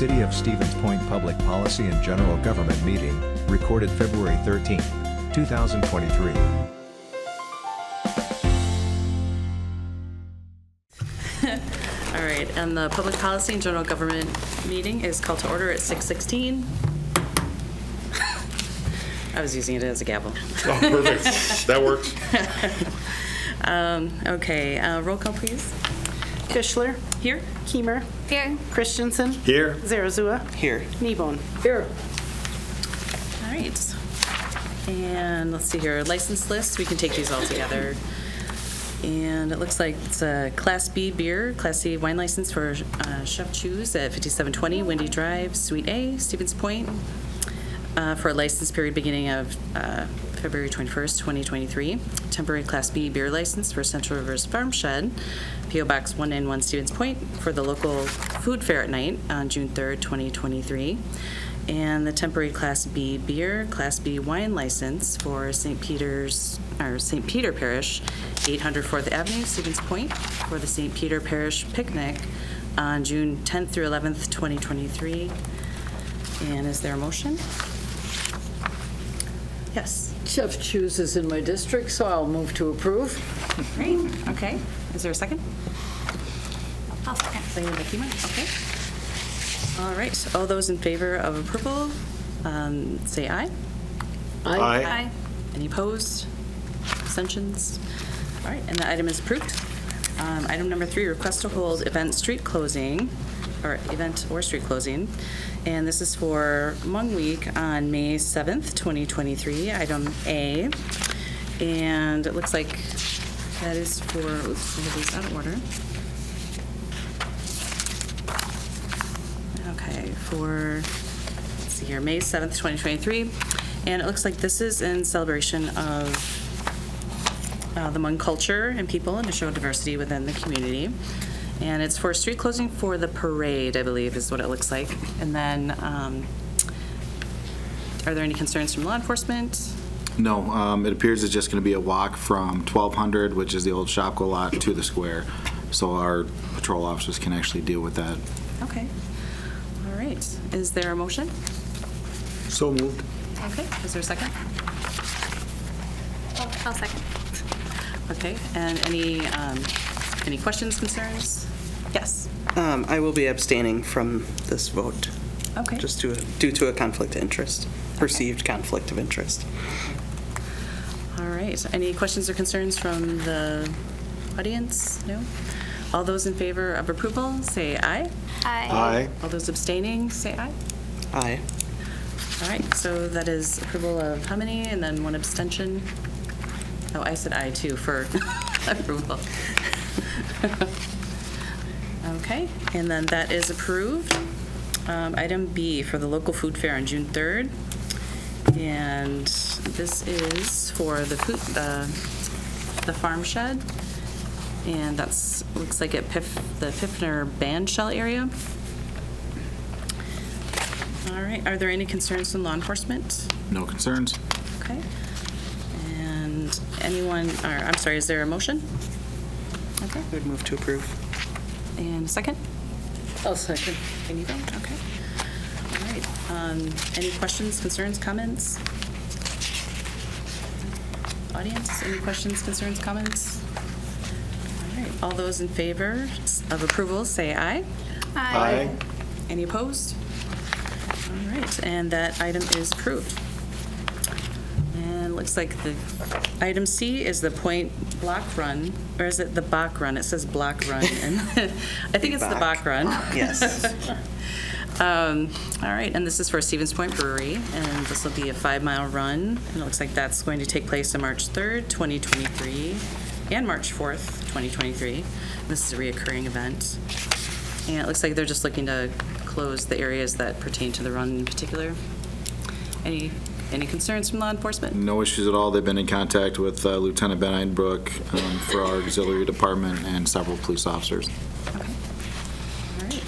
City of Stevens Point Public Policy and General Government Meeting, recorded February 13, 2023. All right, and the Public Policy and General Government meeting is called to order at 6:16. I was using it as a gavel. Oh, perfect. That works. Um, Okay, uh, roll call, please. Fischler. Here? Keemer. Here. Christensen. Here. Zarazua. Here. Kneebone. Here. All right. And let's see here, license list, we can take these all together. And it looks like it's a Class B beer, Class C wine license for uh, Chef Chews at 5720 Windy Drive, Suite A, Stevens Point, uh, for a license period beginning of uh, February 21st, 2023. Temporary Class B beer license for Central Rivers Farm Shed, PO Box 191 Stevens Point, for the local food fair at night on June 3rd, 2023 and the temporary Class B beer, Class B wine license for St. Peter's, or St. Peter Parish, 800 Fourth Avenue, Stevens Point, for the St. Peter Parish picnic on June 10th through 11th, 2023. And is there a motion? Yes. Chef chooses in my district, so I'll move to approve. Great, okay. Is there a second? I'll second. Seconded by Keeman, okay. All right, all those in favor of approval, um, say aye. Aye. Aye. Any opposed? Abstentions? All right, and the item is approved. Um, Item number three, request to hold event street closing, or event or street closing. And this is for Hmong Week on May 7th, 2023, item A. And it looks like that is for, oops, I have these out of order. Okay, for, let's see here, May 7th, 2023. And it looks like this is in celebration of uh, the Hmong culture and people and to show diversity within the community. And it's for street closing for the parade, I believe, is what it looks like. And then, um, are there any concerns from law enforcement? No, um, it appears it's just going to be a walk from 1200, which is the old Shopko lot, to the square. So our patrol officers can actually deal with that. Okay. All right. Is there a motion? So moved. Okay. Is there a second? I'll I'll second. Okay. And any, um, any questions, concerns? Yes. Um, I will be abstaining from this vote, Okay. just to, due to a conflict of interest, perceived conflict of interest. All right. Any questions or concerns from the audience? No? All those in favor of approval, say aye. Aye. Aye. All those abstaining, say aye. Aye. All right, so that is approval of how many, and then one abstention? Oh, I said aye too for approval. Okay, and then that is approved. Um, Item B for the local food fair on June 3rd. And this is for the food, the, the farm shed. And that's, looks like at Pif, the Pfiffner Band Shell area. All right, are there any concerns from law enforcement? No concerns? Okay. And anyone, or, I'm sorry, is there a motion? Okay, I would move to approve. and a second? I'll second. Any vote? Okay. All right, um, any questions, concerns, comments? Audience, any questions, concerns, comments? All right, all those in favor of approval, say aye. Aye. Any opposed? All right, and that item is approved. And it looks like the, item C is the point block run, or is it the Bock run? It says block run, and I think it's the Bock. Bock run. Yes. Um, All right, and this is for Stevens Point Brewery, and this will be a five-mile run. And it looks like that's going to take place on March 3rd, 2023, and March 4th, 2023. This is a reoccurring event. And it looks like they're just looking to close the areas that pertain to the run in particular. Any, any concerns from law enforcement? No issues at all. They've been in contact with uh, Lieutenant Ben Edenbrook um, for our auxiliary department and several police officers. Okay. All right.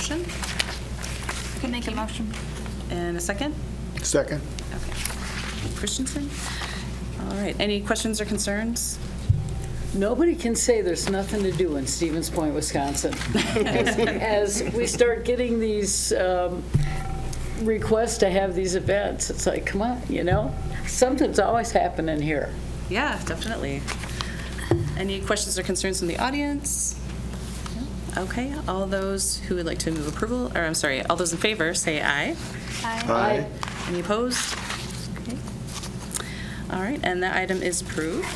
Is there a? Can make a motion. And a second? Second. Okay. Christensen? All right, any questions or concerns? nobody can say there's nothing to do in Stevens Point, Wisconsin. As as we start getting these um, requests to have these events, it's like, come on, you know? Something's always happening here. Yeah, definitely. Any questions or concerns from the audience? Okay, all those who would like to move approval, or I'm sorry, all those in favor, say aye. Aye. Aye. Any opposed? Okay. All right, and that item is approved.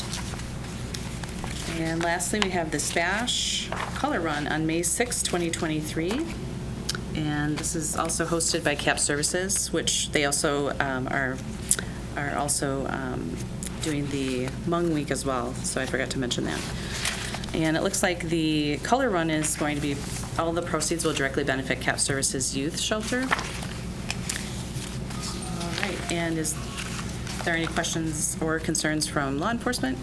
And lastly, we have the Spash Color Run on May 6, 2023. And this is also hosted by CAP Services, which they also um, are, are also um, doing the Hmong Week as well, so I forgot to mention that. And it looks like the Color Run is going to be, all the proceeds will directly benefit CAP Services Youth Shelter. All right, and is there any questions or concerns from law enforcement?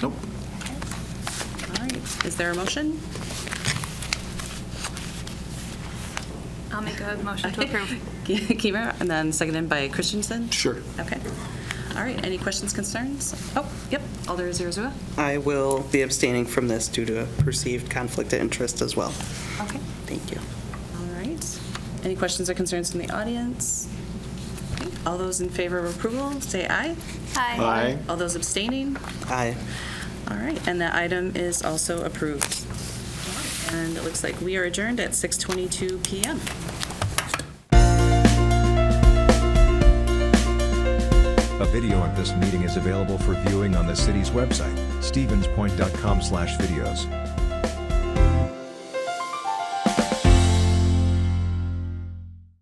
Nope. All right, is there a motion? I'll make a motion to approve. Kiefer, and then seconded by Christensen? Sure. Okay. All right, any questions, concerns? Oh, yep, Alder Zarazua? I will be abstaining from this due to a perceived conflict of interest as well. Okay, Thank you. all right. Any questions or concerns from the audience? Okay, All those in favor of approval, say aye. Aye. Aye. All those abstaining? Aye. All right, and that item is also approved. And it looks like we are adjourned at 6:22 PM. Video of this meeting is available for viewing on the city's website, stevenspoint.com/videos.